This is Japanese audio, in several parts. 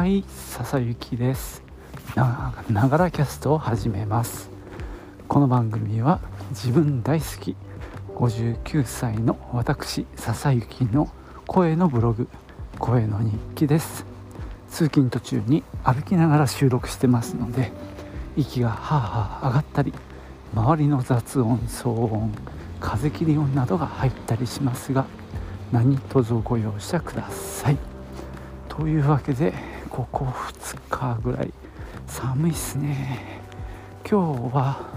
はい笹雪です。ながらキャストを始めます。この番組は自分大好き59歳の私笹雪の声のブログ声の日記です。通勤途中に歩きながら収録してますので息がはあはあ上がったり周りの雑音騒音風切り音などが入ったりしますが何卒ご容赦ください。というわけでここ2日ぐらい寒いっすね。今日は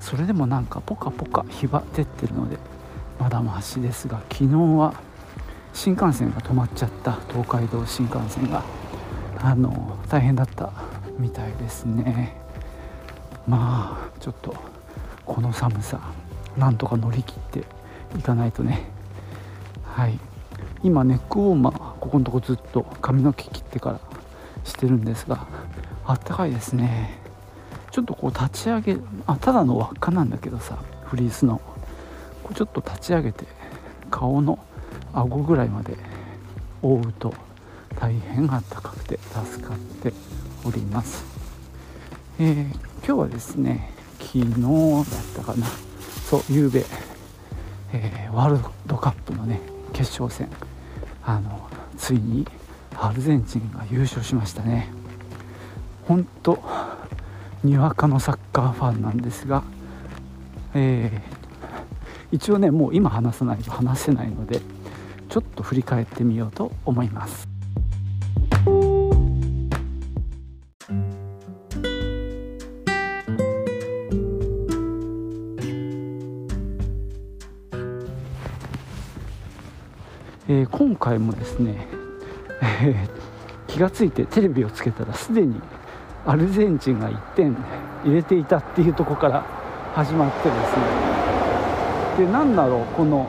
それでもなんかポカポカ日は出てるのでまだましですが昨日は新幹線が止まっちゃった東海道新幹線があの大変だったみたいですね。まあちょっとこの寒さなんとか乗り切っていかないとね。はい。今ネックウォーマーここのとこずっと髪の毛切ってからしてるんですがあったかいですね。ちょっとこう立ち上げあただの輪っかなんだけどさフリースの。こうちょっと立ち上げて顔の顎ぐらいまで覆うと大変あったかくて助かっております、えー、今日はですね昨日だったかな。そう夕べ、えー、ワールドカップのね決勝戦。あのついにアルゼンチンが優勝しましたね。本当にわかのサッカーファンなんですが、えー、一応ねもう今話さないと話せないのでちょっと振り返ってみようと思います。えー、今回もですね、えー、気が付いてテレビをつけたらすでにアルゼンチンが1点入れていたっていうとこから始まってですね。で何だろうこの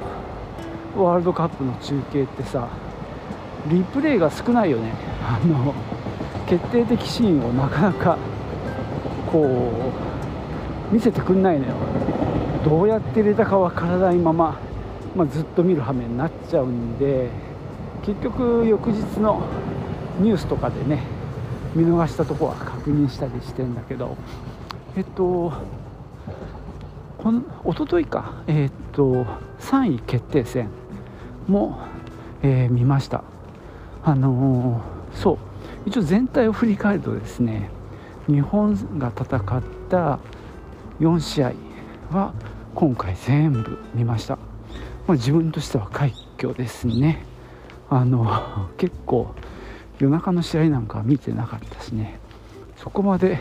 ワールドカップの中継ってさリプレイが少ないよね。あの決定的シーンをなかなかこう見せてくんないのよ。どうやって入れたかわからないまままあ、ずっと見る羽目になっちゃうんで。結局翌日のニュースとかでね見逃したとこは確認したりしてんだけどえっとこの一昨日かえっと3位決定戦も、えー、見ました。あのー、そう。一応全体を振り返るとですね日本が戦った4試合は今回全部見ました。まあ、自分としては快挙ですね。あの結構夜中の試合なんか見てなかったしね。そこまで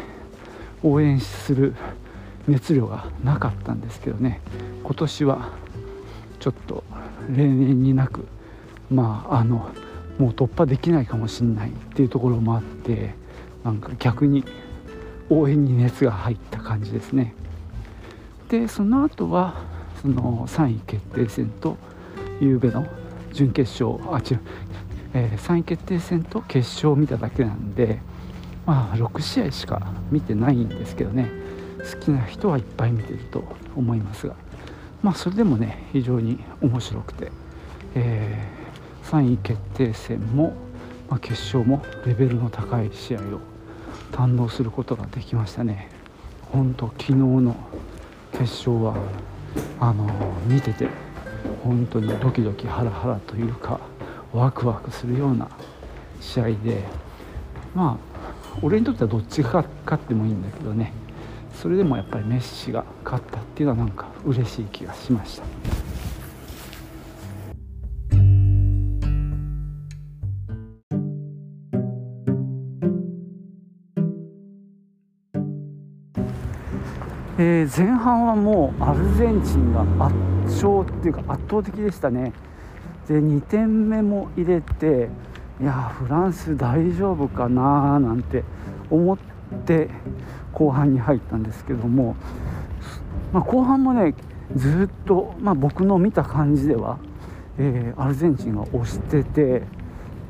応援する熱量がなかったんですけどね。今年はちょっと例年になくまああのもう突破できないかもしれないっていうところもあってなんか逆に応援に熱が入った感じですね。でその後はその3位決定戦と夕べの準決勝あ違う、えー、3位決定戦と決勝を見ただけなんでまあ6試合しか見てないんですけどね。好きな人はいっぱい見てると思いますが。まあそれでもね非常に面白くて、えー、3位決定戦も、まあ、決勝もレベルの高い試合を堪能することができましたね。本当昨日の決勝はあの見てて本当にドキドキハラハラというかワクワクするような試合でまあ俺にとってはどっちが勝ってもいいんだけどねそれでもやっぱりメッシが勝ったっていうのはなんか嬉しい気がしました。えー、前半はもうアルゼンチンが圧勝っていうか圧倒的でしたね。で2点目も入れていやフランス大丈夫かななんて思って後半に入ったんですけども、まあ、後半もねずっと、まあ、僕の見た感じでは、えー、アルゼンチンが押してて、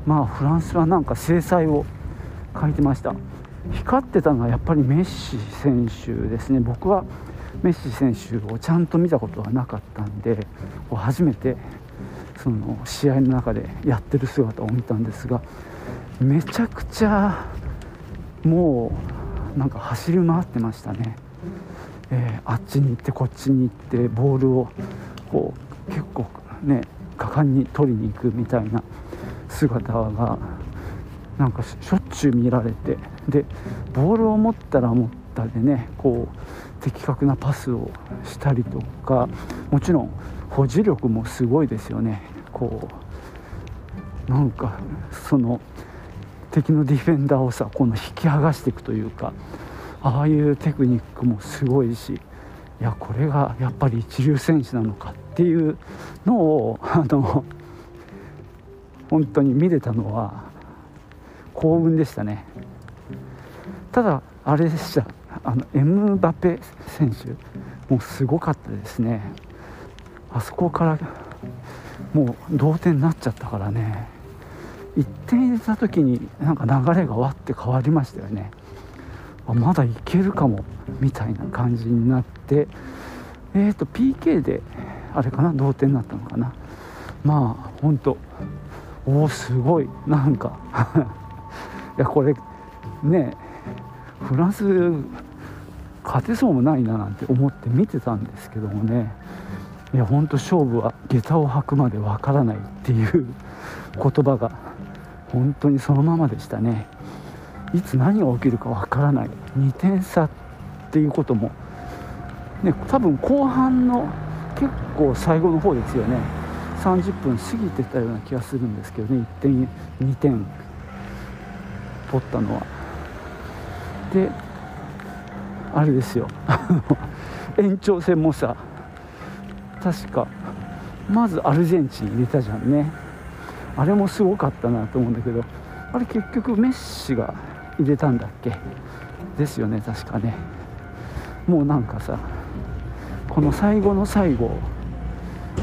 まあ、フランスはなんか制裁を書いてました。光ってたのはやっぱりメッシ選手ですね。僕はメッシ選手をちゃんと見たことがなかったんで初めてその試合の中でやってる姿を見たんですがめちゃくちゃもうなんか走り回ってましたね、えー、あっちに行ってこっちに行ってボールをこう結構ね果敢に取りに行くみたいな姿がなんかしょっちゅう見られてでボールを持ったら持ったでねこう的確なパスをしたりとかもちろん保持力もすごいですよね。こうなんかその敵のディフェンダーをさこの引き剥がしていくというかああいうテクニックもすごいしいやこれがやっぱり一流選手なのかっていうのをあの本当に見れたのは幸運でしたね。ただあれでした。あのエムバペ選手もうすごかったですね。あそこからもう同点になっちゃったからね。1点入れた時になんか流れがわって変わりましたよね。あまだいけるかもみたいな感じになってえっ、ー、と PK であれかな同点になったのかな。まあ本当おおすごい。なんか いやこれねえフランス勝てそうもないななんて思って見てたんですけどもね。いや本当勝負は下駄を履くまでわからないっていう言葉が本当にそのままでしたね。いつ何が起きるかわからない。2点差っていうこともね多分後半の結構最後の方ですよね。30分過ぎてたような気がするんですけどね。1点2点取ったのは。であれですよ。延長戦もさ確かまずアルゼンチン入れたじゃんね。あれもすごかったなと思うんだけどあれ結局メッシが入れたんだっけ？ですよね確かね。もうなんかさこの最後の最後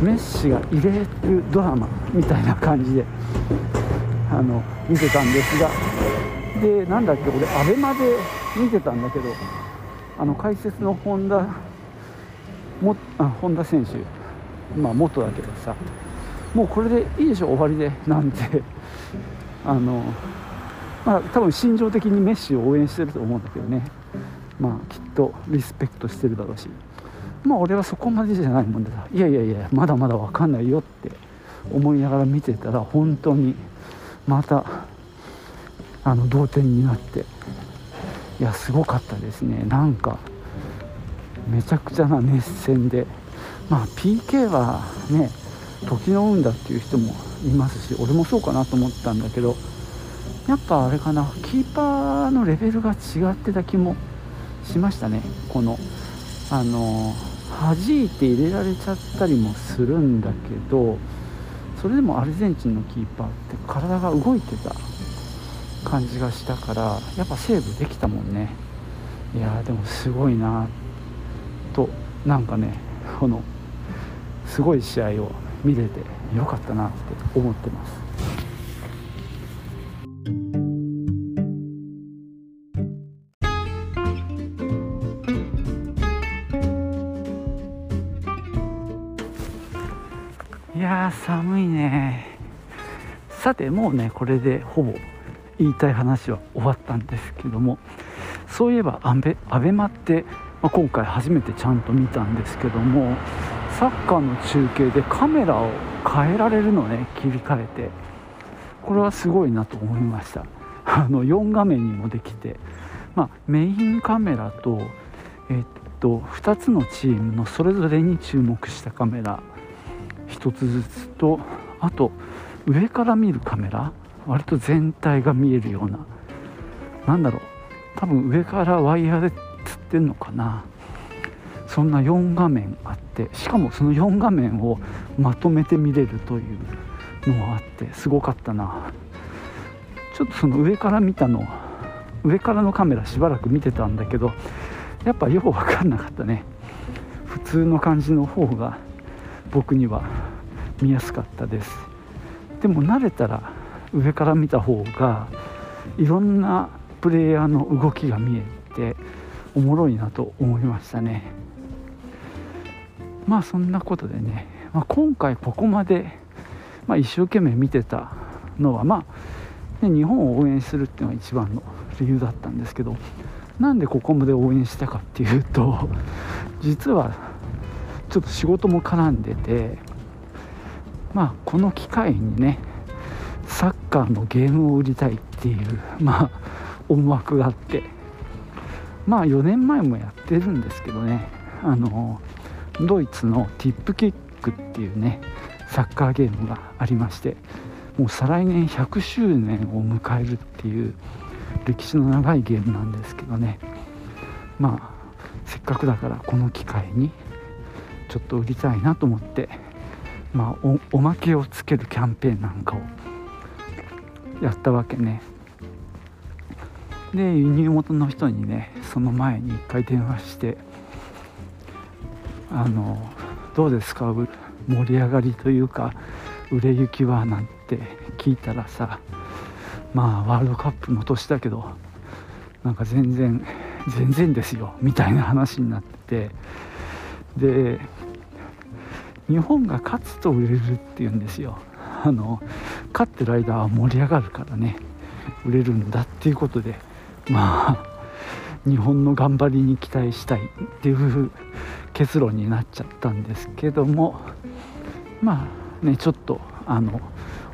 メッシが入れるドラマみたいな感じであの見てたんですがでなんだっけ俺 ABEMA で見てたんだけどあの解説の本田もあ本田選手。まあ元だけどさ。もうこれでいいでしょ終わりでなんて。あのまあ多分心情的にメッシを応援してると思うんだけどね。まあきっとリスペクトしてるだろうし。まあ俺はそこまでじゃないもんでさいやいやいやまだまだ分かんないよって思いながら見てたら本当にまたあの同点になって。いやすごかったですね。なんかめちゃくちゃな熱戦で。まあ PK はね時の運だっていう人もいますし俺もそうかなと思ったんだけどやっぱあれかなキーパーのレベルが違ってた気もしましたね。このあの弾いて入れられちゃったりもするんだけどそれでもアルゼンチンのキーパーって体が動いてた。感じがしたからやっぱセーブできたもんね。いやでもすごいなとなんかねこのすごい試合を見れてよかったなって思ってます。いや寒いねさてもうねこれでほぼ言いたい話は終わったんですけどもそういえばアベアベマって、まあ、今回初めてちゃんと見たんですけどもサッカーの中継でカメラを変えられるのね切り替えて。これはすごいなと思いました。あの4画面にもできて、まあ、メインカメラと,、えっと2つのチームのそれぞれに注目したカメラ。1つずつとあと上から見るカメラ。割と全体が見えるような。何だろう。多分上からワイヤーで釣ってんのかな。そんな4画面あって。しかもその4画面をまとめて見れるというのがあって。すごかったな。ちょっとその上から見たの。上からのカメラしばらく見てたんだけど。やっぱよう分かんなかったね。普通の感じの方が僕には見やすかったです。でも慣れたら上から見た方がいろんなプレイヤーの動きが見えておもろいなと思いましたね。まあそんなことでね、まあ、今回ここまで、まあ、一生懸命見てたのはまあで日本を応援するっていうのが一番の理由だったんですけどなんでここまで応援したかっていうと 実はちょっと仕事も絡んでてまあこの機会にねサッカーのゲームを売りたいっていうまあ思惑があって。まあ4年前もやってるんですけどね。あのドイツのティップキックっていうねサッカーゲームがありましてもう再来年100周年を迎えるっていう歴史の長いゲームなんですけどね。まあせっかくだからこの機会にちょっと売りたいなと思ってまあおまけをつけるキャンペーンなんかをやったわけね。で輸入元の人にねその前に1回電話してあのどうですか？盛り上がりというか売れ行きは？なんて聞いたらさまあワールドカップの年だけどなんか全然全然ですよみたいな話になってて。で日本が勝つと売れるっていうんですよ。あの勝ってる間は盛り上がるからね売れるんだっていうことでまあ日本の頑張りに期待したいっていう結論になっちゃったんですけどもまあねちょっとあの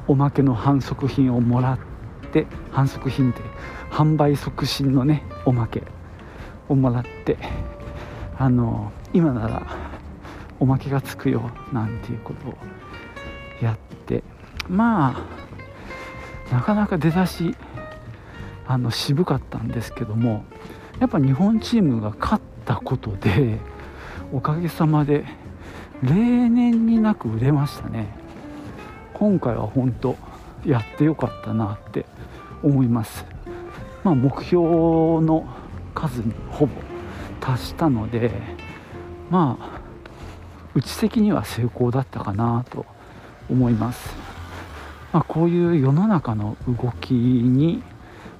おまけの反則品をもらって反則品って販売促進のねおまけをもらってあの今ならおまけがつくよなんていうことをまあなかなか出だしあの渋かったんですけどもやっぱ日本チームが勝ったことでおかげさまで例年になく売れましたね。今回は本当やってよかったなって思います。まあ目標の数にほぼ達したのでまあ打ち的には成功だったかなと思います、まあ、こういう世の中の動きに、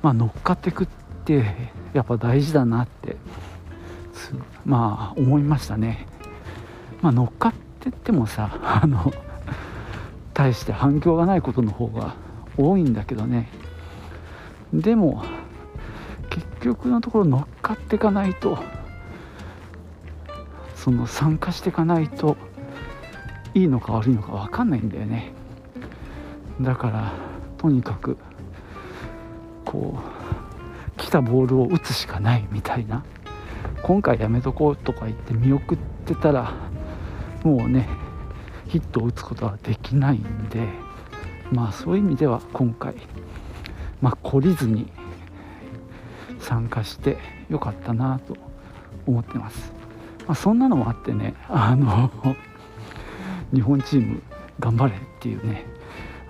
まあ、乗っかっていくってやっぱ大事だなってまあ思いましたね、まあ、乗っかってってもさあの大して反響がないことの方が多いんだけどね。でも結局のところ乗っかっていかないとその参加していかないといいのか悪いのか分かんないんだよね。だからとにかくこう来たボールを打つしかないみたいな。今回やめとこうとか言って見送ってたらもうねヒットを打つことはできないんでまあそういう意味では今回まあ懲りずに参加してよかったなと思ってます、まあ、そんなのもあってねあの日本チーム頑張れっていうね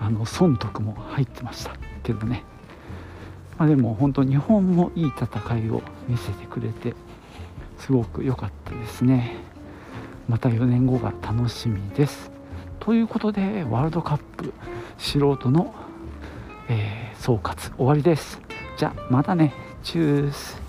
あの損得も入ってましたけどね、まあ、でも本当日本もいい戦いを見せてくれてすごく良かったですね。また4年後が楽しみです。ということでワールドカップ素人の、えー、総括終わりです。じゃあまたね。チュース。